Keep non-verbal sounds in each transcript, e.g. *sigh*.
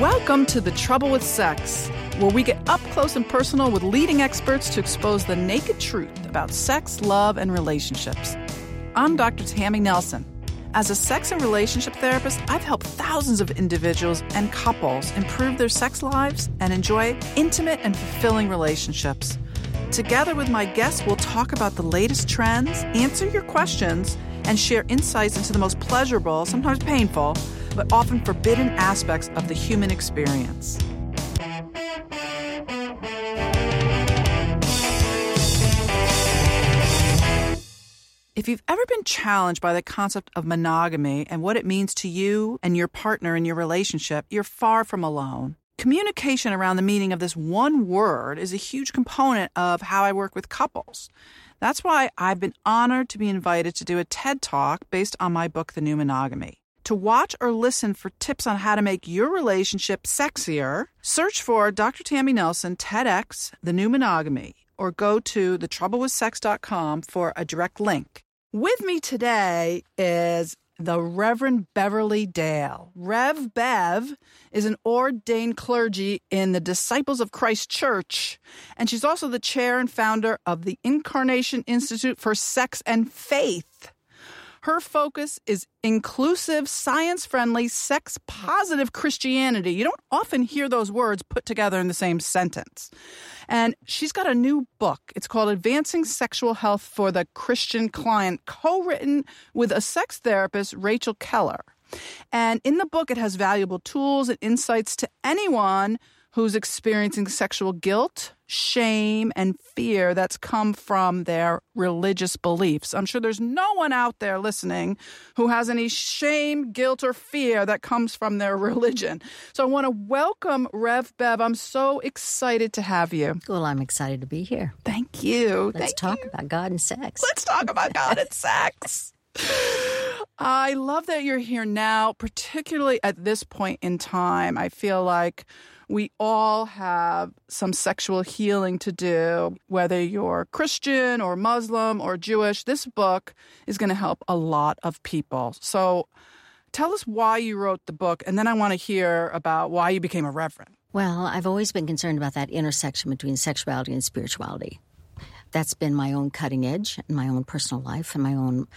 Welcome to The Trouble with Sex, where we get up close and personal with leading experts to expose the naked truth about sex, love, and relationships. I'm Dr. Tammy Nelson. As a sex and relationship therapist, I've helped thousands of individuals and couples improve their sex lives and enjoy intimate and fulfilling relationships. Together with my guests, we'll talk about the latest trends, answer your questions, and share insights into the most pleasurable, sometimes painful, but often forbidden aspects of the human experience. If you've ever been challenged by the concept of monogamy and what it means to you and your partner in your relationship, you're far from alone. Communication around the meaning of this one word is a huge component of how I work with couples. That's why I've been honored to be invited to do a TED Talk based on my book, The New Monogamy. To watch or listen for tips on how to make your relationship sexier, search for Dr. Tammy Nelson TEDx The New Monogamy or go to thetroublewithsex.com for a direct link. With me today is the Reverend Beverly Dale. Rev Bev is an ordained clergy in the Disciples of Christ Church, and she's also the chair and founder of the Incarnation Institute for Sex and Faith. Her focus is inclusive, science friendly, sex positive Christianity. You don't often hear those words put together in the same sentence. And she's got a new book. It's called Advancing Sexual Health for the Christian Client, co written with a sex therapist, Rachel Keller. And in the book, it has valuable tools and insights to anyone who's experiencing sexual guilt, shame, and fear that's come from their religious beliefs. I'm sure there's no one out there listening who has any shame, guilt, or fear that comes from their *laughs* religion. So I want to welcome Rev Bev. I'm so excited to have you. Well, I'm excited to be here. Thank you. Let's Thank talk you. about God and sex. Let's talk about God and *laughs* sex. I love that you're here now, particularly at this point in time. I feel like we all have some sexual healing to do, whether you're Christian or Muslim or Jewish. This book is going to help a lot of people. So tell us why you wrote the book, and then I want to hear about why you became a reverend. Well, I've always been concerned about that intersection between sexuality and spirituality. That's been my own cutting edge in my own personal life and my own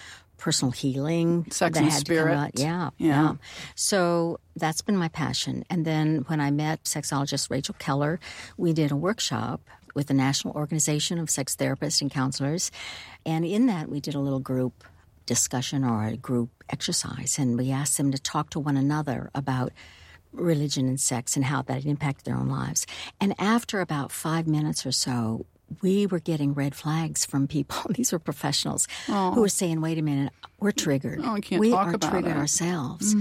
personal healing. Sex and had to come spirit. out. Yeah, Yeah. yeah. So that's been my passion. And then when I met sexologist Rachel Keller, we did a workshop with the National Organization of Sex Therapists and Counselors. And in that, we did a little group discussion or a group exercise. And we asked them to talk to one another about religion and sex and how that had impacted their own lives. And after about five minutes or so, we were getting red flags from people. *laughs* These were professionals who were saying, "Wait a minute, we're triggered. Oh, we talk are about triggered it." Mm-hmm. ourselves."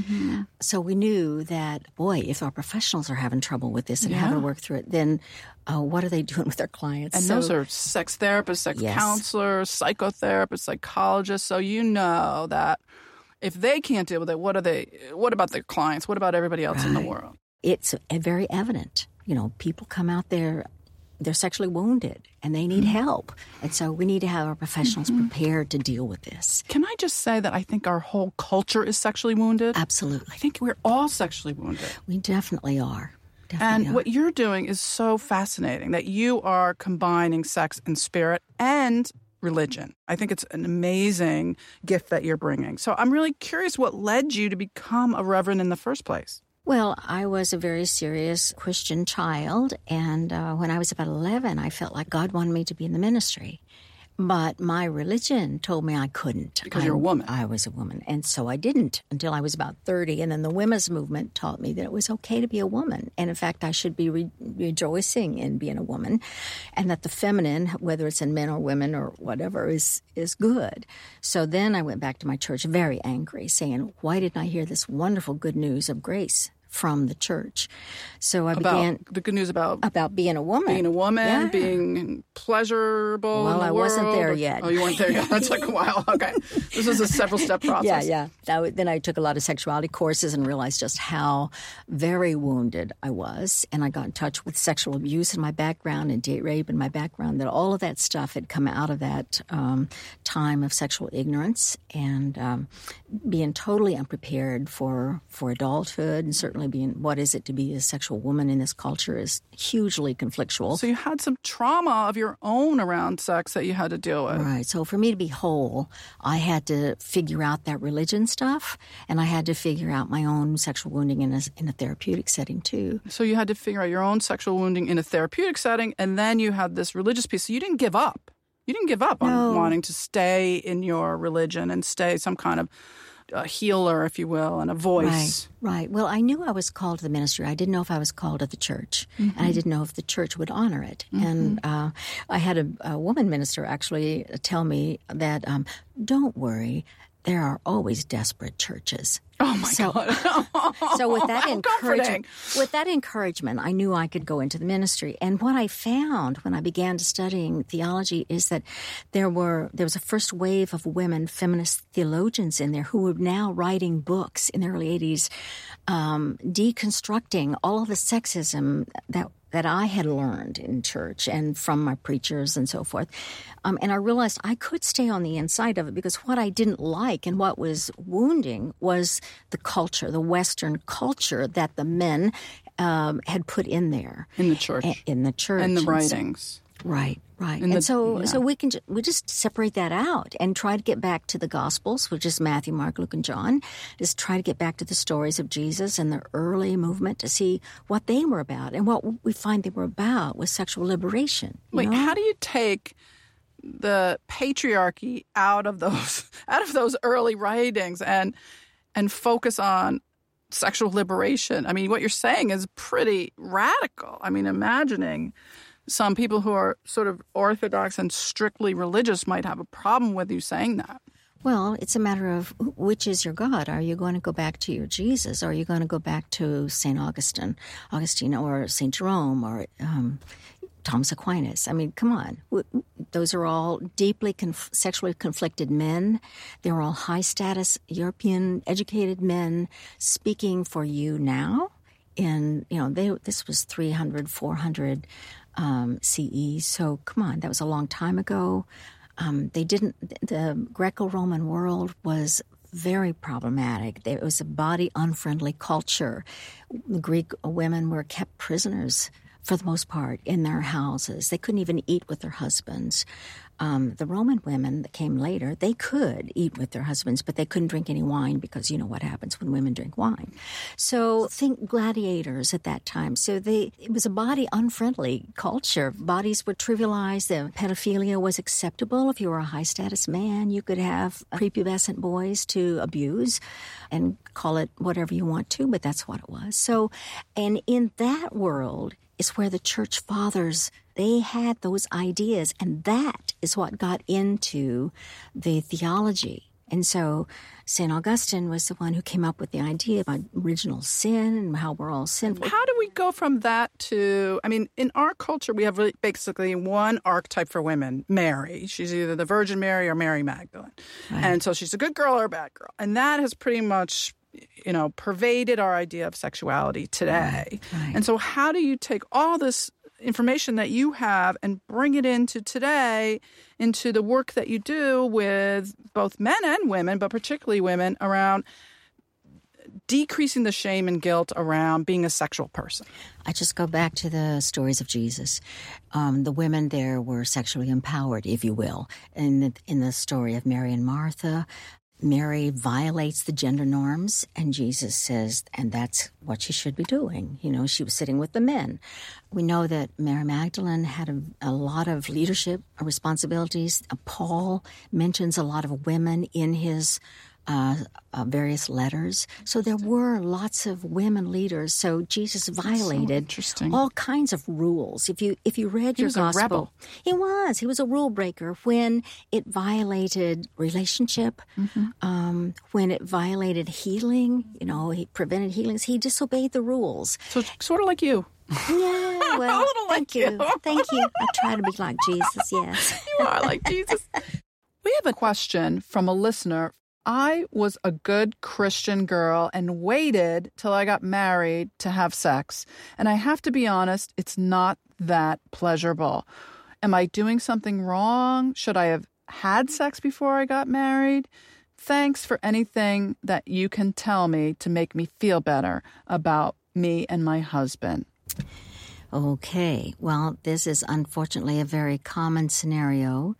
So we knew that, boy, if our professionals are having trouble with this and having to work through it, then uh, what are they *laughs* doing with their clients? And So- those are sex therapists, sex Yes. counselors, psychotherapists, psychologists. So you know that if they can't deal with it, what are they? What about their clients? What about everybody else in the world? it's uh, very evident. You know, people come out there, they're sexually wounded and they Mm-hmm. need help. And so we need to have our professionals prepared to deal with this. Can I just say that I think our whole culture is sexually wounded? Absolutely. I think we're all sexually wounded. We definitely are. Definitely And are. what you're doing is so fascinating that you are combining sex and spirit and religion. I think it's an amazing gift that you're bringing. So I'm really curious what led you to become a reverend in the first place. Well, I was a very serious Christian child, and uh, when I was about 11, I felt like God wanted me to be in the ministry. But my religion told me I couldn't. Because I, you're a woman. I was a woman. And so I didn't until I was about 30. And then the women's movement taught me that it was okay to be a woman. And in fact, I should be re- rejoicing in being a woman. And that the feminine, whether it's in men or women or whatever, is, is good. So then I went back to my church very angry, saying, Why didn't I hear this wonderful good news of grace? From the church. So I about began the good news about about being a woman, being a woman, Yeah. being pleasurable. Well, I wasn't there yet. Oh, you weren't there yet. That took a *laughs* while. Okay, this was a several step *laughs* process. Yeah, yeah. That, then I took a lot of sexuality courses and realized just how very wounded I was. And I got in touch with sexual abuse in my background and date rape in my background, that all of that stuff had come out of that um, time of sexual ignorance and um, being totally unprepared for, for adulthood and certainly being what is it to be a sexual woman in this culture is hugely conflictual. So you had some trauma of your own around sex that you had to deal with. Right. So for me to be whole, I had to figure out that religion stuff, and I had to figure out my own sexual wounding in a, in a therapeutic setting too. So you had to figure out your own sexual wounding in a therapeutic setting, and then you had this religious piece. So you didn't give up. You didn't give up on wanting to stay in your religion and stay some kind of uh, healer, if you will, and a voice. Right. Right. Well, I knew I was called to the ministry. I didn't know if I was called to the church, and I didn't know if the church would honor it. And uh, I had a, a woman minister actually tell me that um, don't worry. There are always desperate churches. Oh my so, God. *laughs* so with that *laughs* How encouragement, with that encouragement, I knew I could go into the ministry. And what I found when I began studying theology is that there were there was a first wave of women feminist theologians in there who were now writing books in the early '80s, um, deconstructing all of the sexism that that I had learned in church and from my preachers and so forth. Um, and I realized I could stay on the inside of it because what I didn't like and what was wounding was the culture, the Western culture that the men um, had put in there In the church. a- in the church and the writings. Right, right. And the- so, yeah. so we can we just separate that out and try to get back to the Gospels, which is Matthew, Mark, Luke, and John. Just try to get back to the stories of Jesus and the early movement to see what they were about, and what we find they were about was sexual liberation. Wait, know? how do you take the patriarchy out of those *laughs* out of those early writings and and focus on sexual liberation? I mean, what you're saying is pretty radical. I mean, imagining some people who are sort of orthodox and strictly religious might have a problem with you saying that. Well, it's a matter of which is your God. Are you going to go back to your Jesus? Or are you going to go back to Saint Augustine, Augustine, or Saint Jerome, or um, Thomas Aquinas? I mean, come on. Those are all deeply conf- sexually conflicted men. They're all high status European educated men speaking for you now. In you know, they this was 300, 400 um, CE. So come on, that was a long time ago. Um, they didn't. The Greco-Roman world was very problematic. It was a body unfriendly culture. The Greek women were kept prisoners for the most part in their houses. They couldn't even eat with their husbands. Um, the Roman women that came later, they could eat with their husbands, but they couldn't drink any wine because you know what happens when women drink wine. So think gladiators at that time. So they it was a body unfriendly culture. Bodies were trivialized. The pedophilia was acceptable. If you were a high status man, you could have prepubescent boys to abuse and call it whatever you want to, but that's what it was. So, and in that world is where the church fathers they had those ideas and that is what got into the theology and so st augustine was the one who came up with the idea about original sin and how we're all sinful How do we go from that to? I mean, in our culture, we have really basically one archetype for women: Mary. She's either the Virgin Mary or Mary Magdalene, and so she's a good girl or a bad girl, and that has pretty much, you know, pervaded our idea of sexuality today. right. And so, how do you take all this information that you have and bring it into today, into the work that you do with both men and women, but particularly women around? decreasing the shame and guilt around being a sexual person. I just go back to the stories of Jesus. Um, the women there were sexually empowered, if you will. In the, in the story of Mary and Martha, Mary violates the gender norms, and Jesus says, and that's what she should be doing. You know, she was sitting with the men. We know that Mary Magdalene had a, a lot of leadership responsibilities. Paul mentions a lot of women in his uh, uh, various letters. So there were lots of women leaders. So Jesus violated so all kinds of rules. If you if you read he your was gospel, a rebel. he was he was a rule breaker when it violated relationship, Mm-hmm. um, when it violated healing. You know, he prevented healings. He disobeyed the rules. So sort of like you. Yeah, *laughs* well, little like thank you. you. thank you. I *laughs* try to be like Jesus. Yes. You are like Jesus. *laughs* We have a question from a listener. I was a good Christian girl and waited till I got married to have sex. And I have to be honest, it's not that pleasurable. Am I doing something wrong? Should I have had sex before I got married? Thanks for anything that you can tell me to make me feel better about me and my husband. Okay. Well, this is unfortunately a very common scenario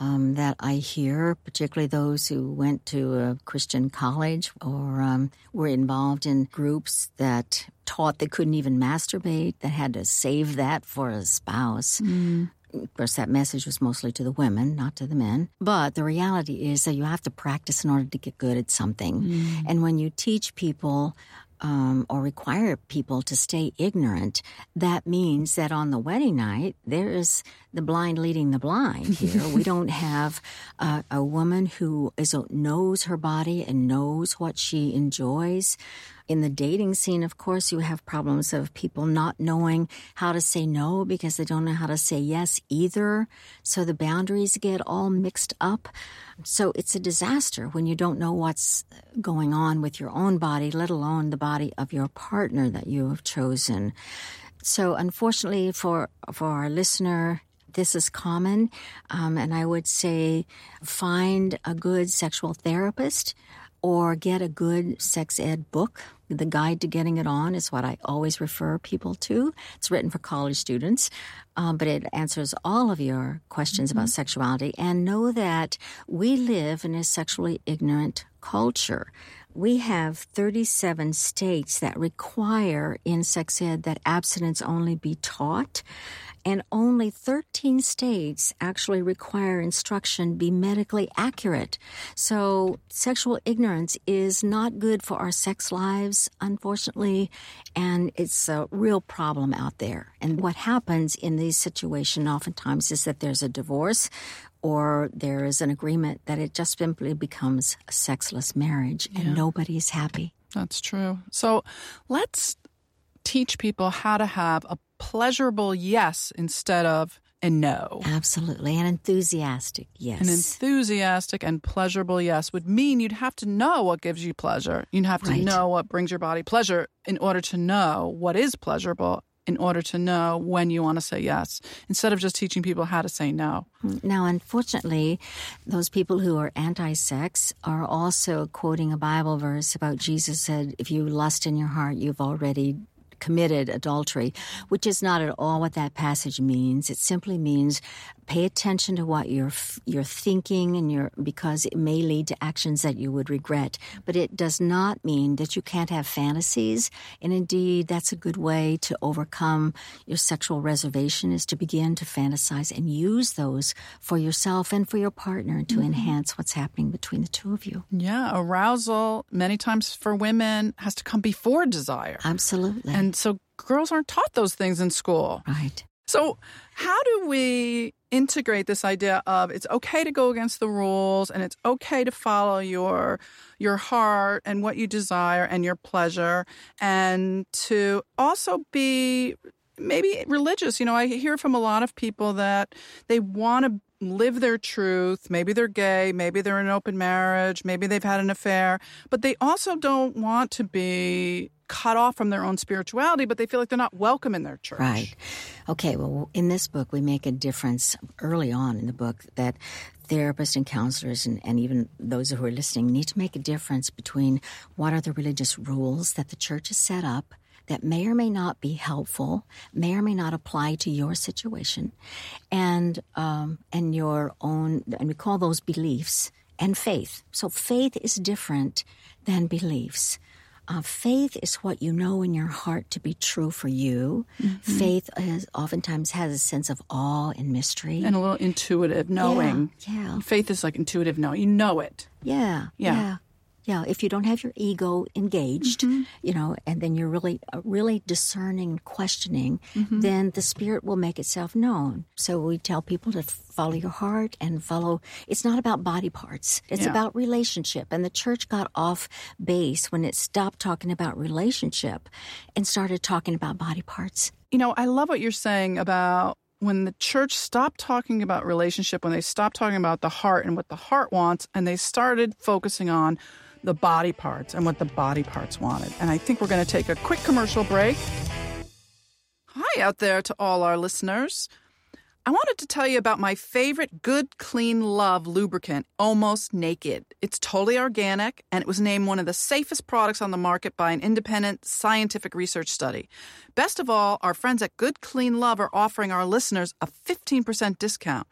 um, that I hear, particularly those who went to a Christian college or um, were involved in groups that taught they couldn't even masturbate, that had to save that for a spouse. Of course, that message was mostly to the women, not to the men. But the reality is that you have to practice in order to get good at something. And when you teach people um, or require people to stay ignorant, that means that on the wedding night, there is the blind leading the blind *laughs* here. we don't have uh, a woman who is, knows her body and knows what she enjoys. In the dating scene, of course, you have problems of people not knowing how to say no because they don't know how to say yes either. So the boundaries get all mixed up. So it's a disaster when you don't know what's going on with your own body, let alone the body of your partner that you have chosen. So unfortunately for for our listener, this is common, um, and I would say find a good sexual therapist or get a good sex ed book. The Guide to Getting It On is what I always refer people to. It's written for college students, um, but it answers all of your questions about sexuality. And know that we live in a sexually ignorant culture. We have 37 states that require in sex ed that abstinence only be taught and only 13 states actually require instruction be medically accurate. So sexual ignorance is not good for our sex lives, unfortunately, and it's a real problem out there. And what happens in these situations oftentimes is that there's a divorce or there is an agreement that it just simply becomes a sexless marriage and nobody's happy. That's true. So let's teach people how to have a pleasurable yes instead of a no. Absolutely. An enthusiastic, yes. An enthusiastic and pleasurable yes would mean you'd have to know what gives you pleasure. You'd have to Right. know what brings your body pleasure in order to know what is pleasurable, in order to know when you want to say yes, instead of just teaching people how to say no. Now, unfortunately, those people who are anti sex are also quoting a Bible verse about Jesus said, if you lust in your heart, you've already committed adultery, which is not at all what that passage means. It simply means pay attention to what you're you're thinking and you're because it may lead to actions that you would regret. But it does not mean that you can't have fantasies. And indeed, that's a good way to overcome your sexual reservation is to begin to fantasize and use those for yourself and for your partner to mm-hmm. enhance what's happening between the two of you. Yeah, arousal many times for women has to come before desire. Absolutely. And so girls aren't taught those things in school. right. So, how do we integrate this idea of it's okay to go against the rules and it's okay to follow your your heart and what you desire and your pleasure and to also be maybe religious. You know, I hear from a lot of people that they want to live their truth. Maybe they're gay, maybe they're in an open marriage, maybe they've had an affair, but they also don't want to be cut off from their own spirituality, but they feel like they're not welcome in their church. Right. Okay, well, in this book, we make a difference early on in the book that therapists and counselors and, and even those who are listening need to make a difference between what are the religious rules that the church has set up that may or may not be helpful, may or may not apply to your situation, and um, and your own, and we call those beliefs and faith. So faith is different than beliefs. Uh, faith is what you know in your heart to be true for you. Faith is, oftentimes has a sense of awe and mystery. and a little intuitive knowing. Yeah, Faith is like intuitive knowing. You know it. yeah, Yeah. yeah. Yeah, if you don't have your ego engaged, mm-hmm. you know, and then you're really, uh, really discerning, questioning, mm-hmm. then the spirit will make itself known. So we tell people to follow your heart and follow. It's not about body parts. It's yeah. about relationship. And the church got off base when it stopped talking about relationship and started talking about body parts. You know, I love what you're saying about when the church stopped talking about relationship, when they stopped talking about the heart and what the heart wants, and they started focusing on the body parts and what the body parts wanted. And I think we're going to take a quick commercial break. Hi out there to all our listeners. I wanted to tell you about my favorite Good Clean Love lubricant, Almost Naked. It's totally organic and it was named one of the safest products on the market by an independent scientific research study. Best of all, our friends at Good Clean Love are offering our listeners a 15% discount.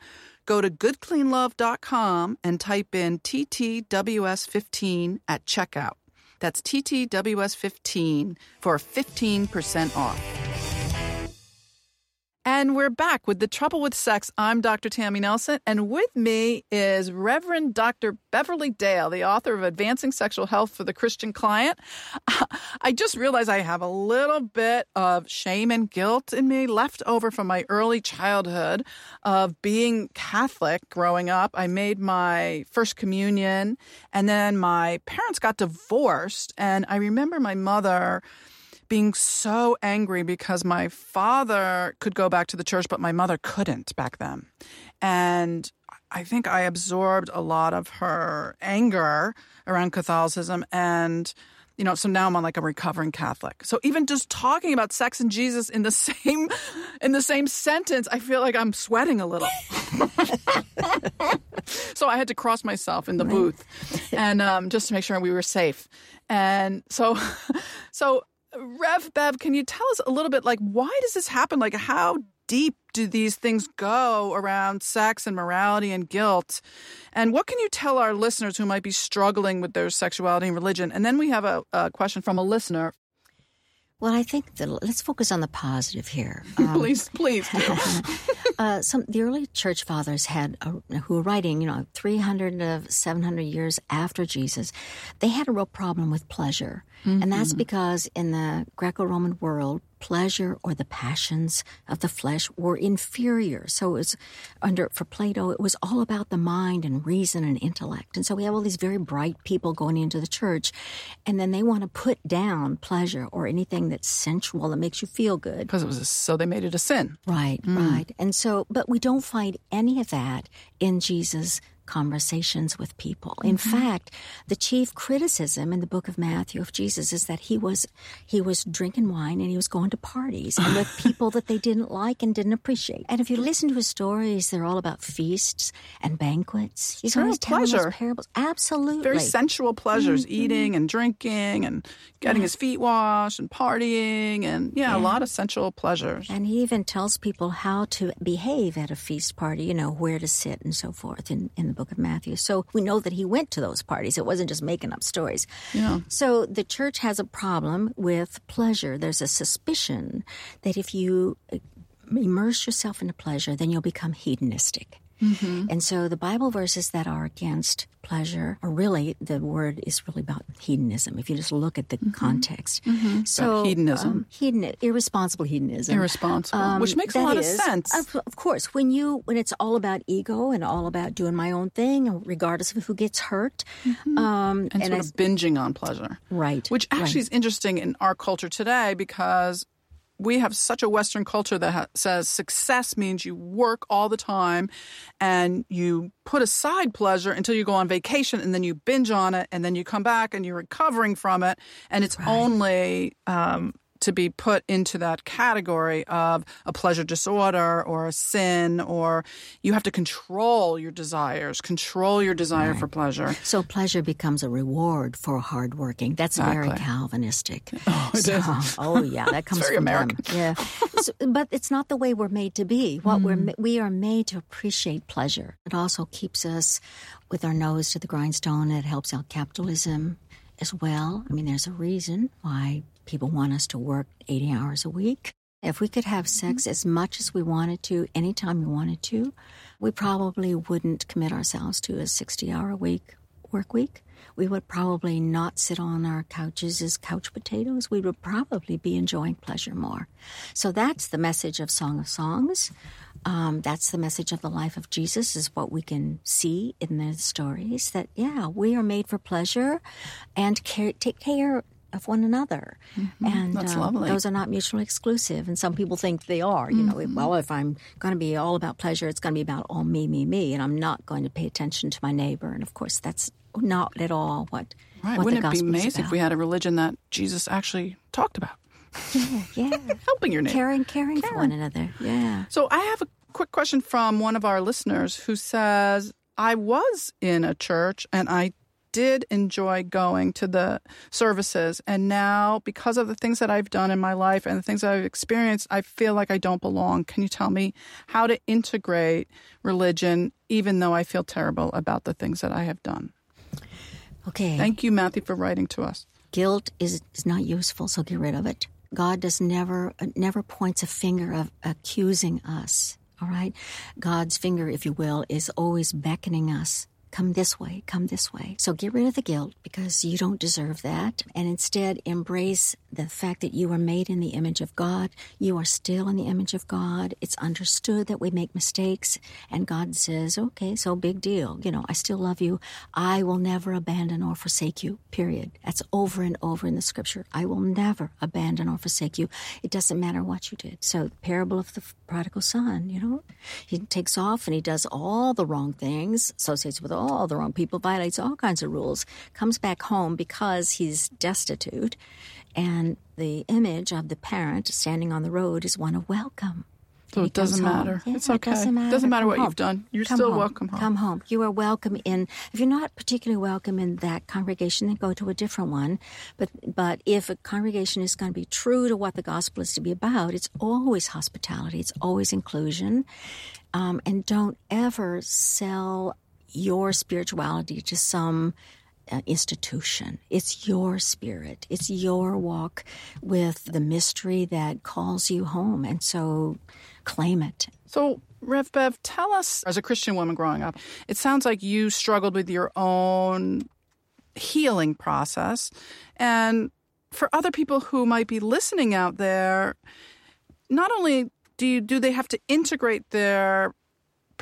Go to goodcleanlove.com and type in TTWS15 at checkout. That's TTWS15 for 15% off. And we're back with The Trouble with Sex. I'm Dr. Tammy Nelson, and with me is Reverend Dr. Beverly Dale, the author of Advancing Sexual Health for the Christian Client. *laughs* I just realized I have a little bit of shame and guilt in me left over from my early childhood of being Catholic growing up. I made my first communion, and then my parents got divorced, and I remember my mother being so angry because my father could go back to the church, but my mother couldn't back then. And I think I absorbed a lot of her anger around Catholicism and you know, so now I'm on like a recovering Catholic. So even just talking about sex and Jesus in the *laughs* same in the same sentence, I feel like I'm sweating a little. *laughs* so I had to cross myself in the booth, and um, just to make sure we were safe. And so, *laughs* so Rev Bev, can you tell us a little bit like why does this happen? Like how deep do these things go around sex and morality and guilt? And what can you tell our listeners who might be struggling with their sexuality and religion? And then we have a, a question from a listener well, I think that let's focus on the positive here. *laughs* Um, please, please. *laughs* uh, some the early church fathers had a, who were writing, you know, three hundred to seven hundred years after Jesus. They had a real problem with pleasure, mm-hmm. and that's mm-hmm. because in the Greco-Roman world, pleasure or the passions of the flesh were inferior. So it was under for Plato, it was all about the mind and reason and intellect. And so we have all these very bright people going into the church, and then they want to put down pleasure or anything that's sensual that makes you feel good. Because it was a, so they made it a sin. Right, mm. right. And so, but we don't find any of that in Jesus' conversations with people. In mm-hmm. fact, the chief criticism in the book of Matthew of Jesus is that he was he was drinking wine and he was going to parties and with *laughs* people that they didn't like and didn't appreciate. And if you listen to his stories, they're all about feasts and banquets. He's always telling pleasure. parables. Absolutely. Very sensual pleasures, mm-hmm. eating and drinking and getting yeah. his feet washed and partying and yeah, yeah, a lot of sensual pleasures. And he even tells people how to behave at a feast party, you know, where to sit and so forth in, in the book of Matthew. So we know that he went to those parties. It wasn't just making up stories. Yeah. So the church has a problem with pleasure. There's a suspicion that if you immerse yourself into pleasure, then you'll become hedonistic. Mm-hmm. And so the Bible verses that are against pleasure, are really the word is really about hedonism, if you just look at the mm-hmm. context. Mm-hmm. So about hedonism. Um, hedon- irresponsible hedonism. Irresponsible. Um, which makes a lot is, of sense. Of, of, course, when you when it's all about ego and all about doing my own thing, regardless of who gets hurt. Mm-hmm. Um, and, and, sort as, of binging on pleasure. Right. Which actually right. is interesting in our culture today because we have such a Western culture that ha- says success means you work all the time and you put aside pleasure until you go on vacation and then you binge on it and then you come back and you're recovering from it. And it's right. only um, to be put into that category of a pleasure disorder or a sin, or you have to control your desires, control your desire right. for pleasure. So pleasure becomes a reward for hard working. That's exactly. very Calvinistic. *laughs* Oh, it so, is. *laughs* oh yeah, that *laughs* comes from American. them. Yeah, so, but it's not the way we're made to be. What mm. we're we are made to appreciate pleasure. It also keeps us with our nose to the grindstone. It helps out capitalism as well. I mean, there's a reason why People want us to work 80 hours a week. If we could have sex mm-hmm. as much as we wanted to, anytime we wanted to, we probably wouldn't commit ourselves to a 60 hour a week work week. We would probably not sit on our couches as couch potatoes. We would probably be enjoying pleasure more. So that's the message of Song of Songs. Um, that's the message of the life of Jesus, is what we can see in the stories that, yeah, we are made for pleasure and care, take care of one another. Mm-hmm. And That's um, lovely. those are not mutually exclusive. And some people think they are. You know, Mm-hmm. well, if I'm going to be all about pleasure, it's going to be about all me, me, me, and I'm not going to pay attention to my neighbor. And of course, that's not at all what. Right. What Wouldn't the it be amazing if we had a religion that Jesus actually talked about? Yeah, yeah. *laughs* Helping your neighbor. caring, caring for one another. Yeah. So I have a quick question from one of our listeners who says, I was in a church and I did enjoy going to the services. And now, because of the things that I've done in my life and the things that I've experienced, I feel like I don't belong. Can you tell me how to integrate religion, even though I feel terrible about the things that I have done? Okay. Thank you, Matthew, for writing to us. Guilt is is not useful, so get rid of it. God does never uh, never points a finger of accusing us. All right, God's finger, if you will, is always beckoning us. Come this way, come this way. So get rid of the guilt because you don't deserve that. And instead embrace the fact that you are made in the image of God. You are still in the image of God. It's understood that we make mistakes. And God says, okay, so big deal. You know, I still love you. I will never abandon or forsake you, period. That's over and over in the scripture. I will never abandon or forsake you. It doesn't matter what you did. So, parable of the prodigal son, you know, he takes off and he does all the wrong things, associates with all the wrong people, violates all kinds of rules, comes back home because he's destitute. And the image of the parent standing on the road is one of welcome. So it doesn't matter. Yeah, It's it okay. doesn't matter. Doesn't matter what home. you've done. You're Come still home. welcome home. Come home. You are welcome in. If you're not particularly welcome in that congregation, then go to a different one. But but if a congregation is going to be true to what the gospel is to be about, it's always hospitality. It's always inclusion, um, and don't ever sell your spirituality to some uh, institution. It's your spirit. It's your walk with the mystery that calls you home. And so claim it. So, Rev Bev, tell us, as a Christian woman growing up, it sounds like you struggled with your own healing process. And for other people who might be listening out there, not only do you, do they have to integrate their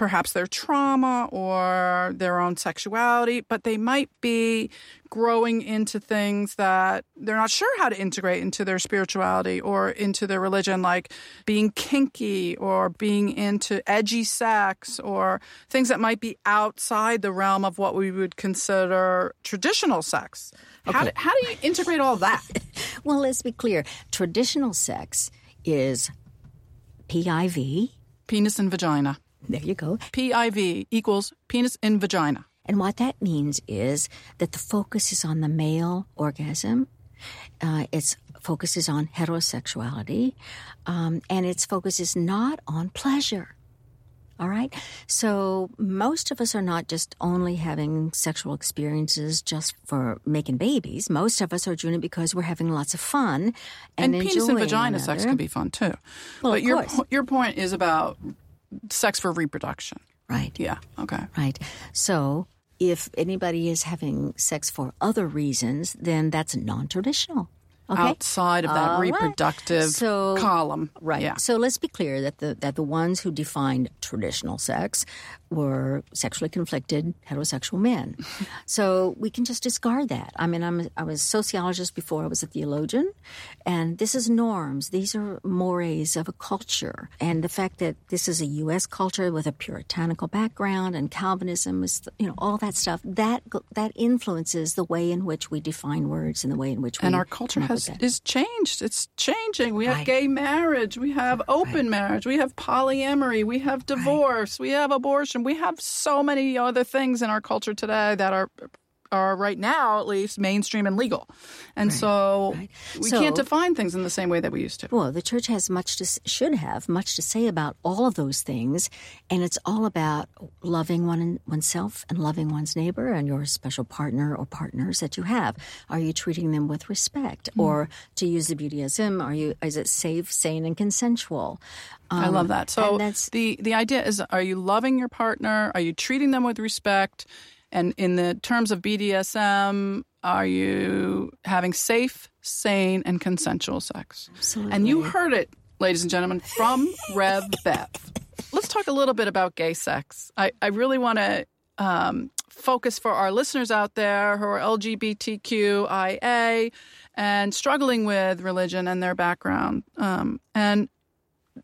perhaps their trauma or their own sexuality, but they might be growing into things that they're not sure how to integrate into their spirituality or into their religion, like being kinky or being into edgy sex or things that might be outside the realm of what we would consider traditional sex. How, do, how do you integrate all that? *laughs* Well, let's be clear. Traditional sex is PIV. Penis and vagina. There you go. PIV equals penis in vagina. And what that means is that the focus is on the male orgasm. Uh, its focus is on heterosexuality, um, and its focus is not on pleasure. All right. So most of us are not just only having sexual experiences just for making babies. Most of us are doing it because we're having lots of fun and, And, penis and vagina one sex can be fun too. Well, but your po- your point is about sex for reproduction. right. Yeah. Okay. Right. So if anybody is having sex for other reasons, then that's non-traditional. Okay. Outside of that All right. reproductive So- column. Right. Yeah. So let's be clear that the that the ones who defined traditional sex were sexually conflicted heterosexual men. *laughs* so we can just discard that. I mean, I'm I was a sociologist before I was a theologian, and this is norms. These are mores of a culture, and the fact that this is a U.S. culture with a puritanical background and Calvinism is you know all that stuff that that influences the way in which we define words and the way in which we and our culture has that. is changed. It's changing. We have Right. gay marriage. We have open marriage. We have polyamory. We have divorce. We have abortion. We have so many other things in our culture today that are are right now at least mainstream and legal. And so right. we So- can't define things in the same way that we used to. Well, the church has much to should have much to say about all of those things, and it's all about loving one oneself and loving one's neighbor and your special partner or partners that you have. Are you treating them with respect, Hmm. or to use the beauty BDSM, are you is it safe, sane, and consensual? I love that. So the the idea is: Are you loving your partner? Are you treating them with respect? And in the terms of BDSM, are you having safe, sane, and consensual sex? Absolutely. And you heard it, ladies and gentlemen, from *laughs* Rev Bev. Let's talk a little bit about gay sex. I, I really want to um, focus for our listeners out there who are LGBTQIA and struggling with religion and their background um, and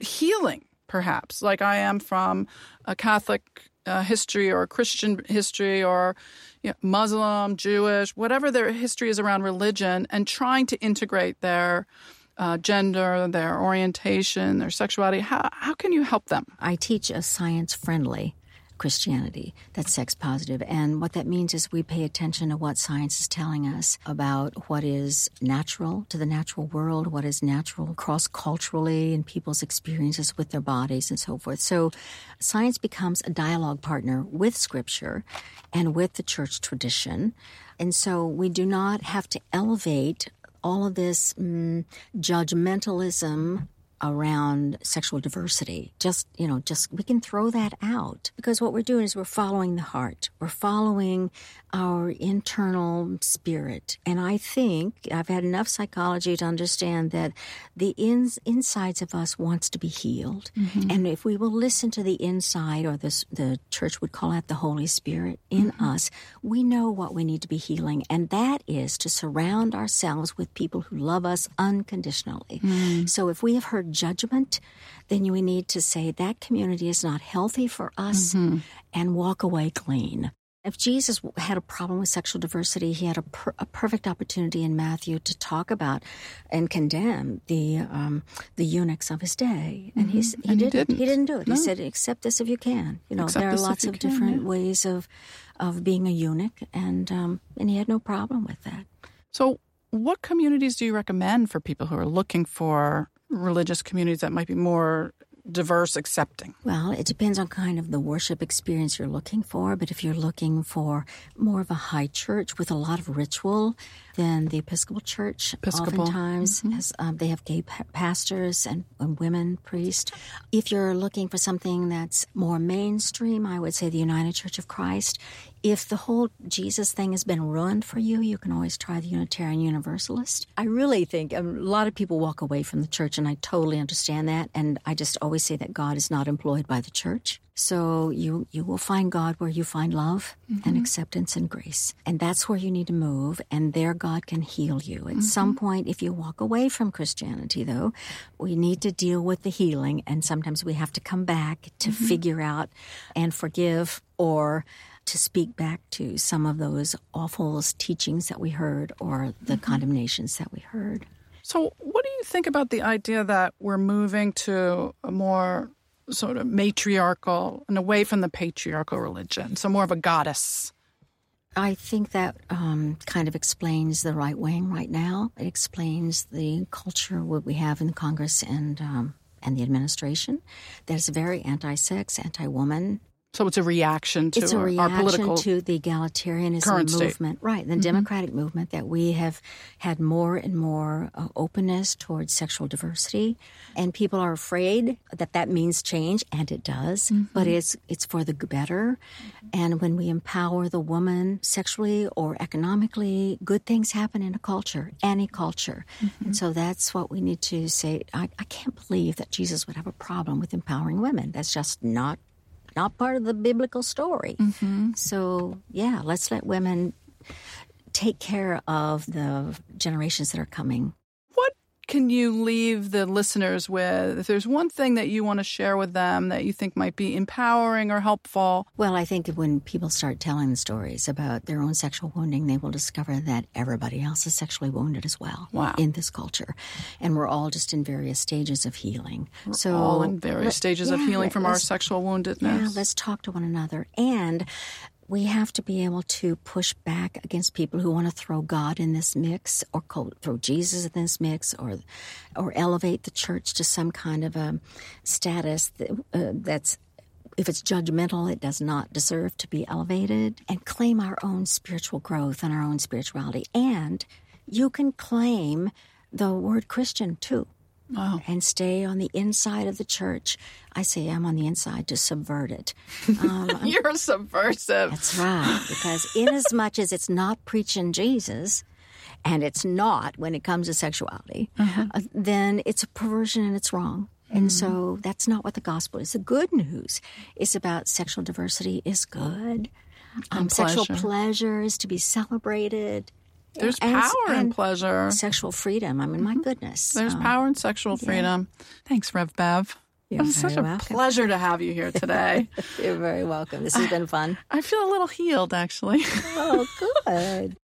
healing, perhaps, like I am from a Catholic uh, history or Christian history or you know, Muslim, Jewish, whatever their history is around religion, and trying to integrate their uh, gender, their orientation, their sexuality. How, how can you help them? I teach a science friendly Christianity that's sex positive. And what that means is we pay attention to what science is telling us about what is natural to the natural world, what is natural cross culturally in people's experiences with their bodies and so forth. So science becomes a dialogue partner with scripture and with the church tradition. And so we do not have to elevate all of this mm, judgmentalism around sexual diversity. Just, you know, just we can throw that out because what we're doing is we're following the heart. We're following our internal spirit. And I think I've had enough psychology to understand that the ins, insides of us wants to be healed. Mm-hmm. And if we will listen to the inside or this, the church would call it the Holy Spirit in mm-hmm. us, we know what we need to be healing. And that is to surround ourselves with people who love us unconditionally. Mm-hmm. So if we have heard judgment, then we need to say that community is not healthy for us mm-hmm. and walk away clean. If Jesus had a problem with sexual diversity, he had a, per, a perfect opportunity in Matthew to talk about and condemn the um, the eunuchs of his day, and mm-hmm. he, and didn't, he didn't. He didn't do it. No. He said, "Accept this if you can." You know, Accept there are lots of can, different yeah. ways of of being a eunuch, and um, and he had no problem with that. So, what communities do you recommend for people who are looking for religious communities that might be more diverse, accepting? Well, it depends on kind of the worship experience you're looking for. But if you're looking for more of a high church with a lot of ritual, then the Episcopal Church Episcopal. oftentimes mm-hmm. has um, they have gay pa- pastors and, and, women priests. If you're looking for something that's more mainstream, I would say the United Church of Christ. If the whole Jesus thing has been ruined for you, you can always try the Unitarian Universalist. I really think um, a lot of people walk away from the church, and I totally understand that. And I just always say that God is not employed by the church. So you you will find God where you find love mm-hmm. and acceptance and grace. And that's where you need to move and there God can heal you. At mm-hmm. some point if you walk away from Christianity though, we need to deal with the healing and sometimes we have to come back to mm-hmm. figure out and forgive or to speak back to some of those awful teachings that we heard or the mm-hmm. condemnations that we heard. So, what do you think about the idea that we're moving to a more sort of matriarchal and away from the patriarchal religion, so more of a goddess. I think that um, kind of explains the right wing right now. It explains the culture what we have in the Congress and um, and the administration that is very anti-sex, anti-woman, so it's a reaction to it's a our, reaction our political to the egalitarianism movement, state. right? The mm-hmm. democratic movement that we have had more and more uh, openness towards sexual diversity, and people are afraid that that means change, and it does. Mm-hmm. But it's it's for the better, and when we empower the woman sexually or economically, good things happen in a culture, any culture, mm-hmm. and so that's what we need to say. I, I can't believe that Jesus would have a problem with empowering women. That's just not not part of the biblical story. Mm-hmm. So, yeah, let's let women take care of the generations that are coming can you leave the listeners with? If there's one thing that you want to share with them that you think might be empowering or helpful? Well, I think when people start telling the stories about their own sexual wounding, they will discover that everybody else is sexually wounded as well wow. in this culture. And we're all just in various stages of healing. We're so all in various stages yeah, of healing from our sexual woundedness. Yeah, let's talk to one another. And we have to be able to push back against people who want to throw God in this mix or throw Jesus in this mix or or elevate the church to some kind of a status that, uh, that's if it's judgmental, it does not deserve to be elevated and claim our own spiritual growth and our own spirituality. And you can claim the word Christian too. Wow. and stay on the inside of the church. I say I'm on the inside to subvert it. Um, *laughs* You're subversive. that's right, because in as much as it's not preaching Jesus, and it's not when it comes to sexuality, uh, then it's a perversion and it's wrong. And so that's not what the gospel is. The good news is about sexual diversity is good. Um, sexual pleasure. pleasure is to be celebrated. There's And it's- power in and pleasure. Sexual freedom. I mean, my goodness. There's Um, power in sexual freedom. Thanks, Rev Bev. You're It was such a welcome. pleasure to have you here *laughs* today. You're very welcome. This has been fun. I feel a little healed, actually. Oh, good. *laughs*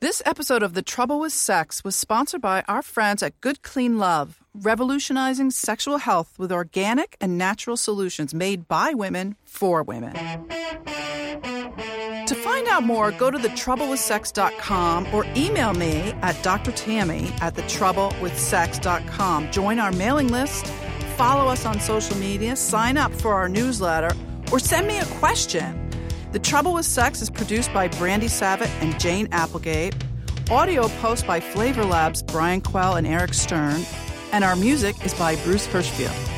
This episode of The Trouble with Sex was sponsored by our friends at Good Clean Love, revolutionizing sexual health with organic and natural solutions made by women for women. To find out more, go to thetroublewithsex.com or email me at drtammy at thetroublewithsex.com. Join our mailing list, follow us on social media, sign up for our newsletter, or send me a question. The Trouble with Sex is produced by Brandy Savitt and Jane Applegate. Audio post by Flavor Labs, Brian Quell and Eric Stern. And our music is by Bruce Hirschfield.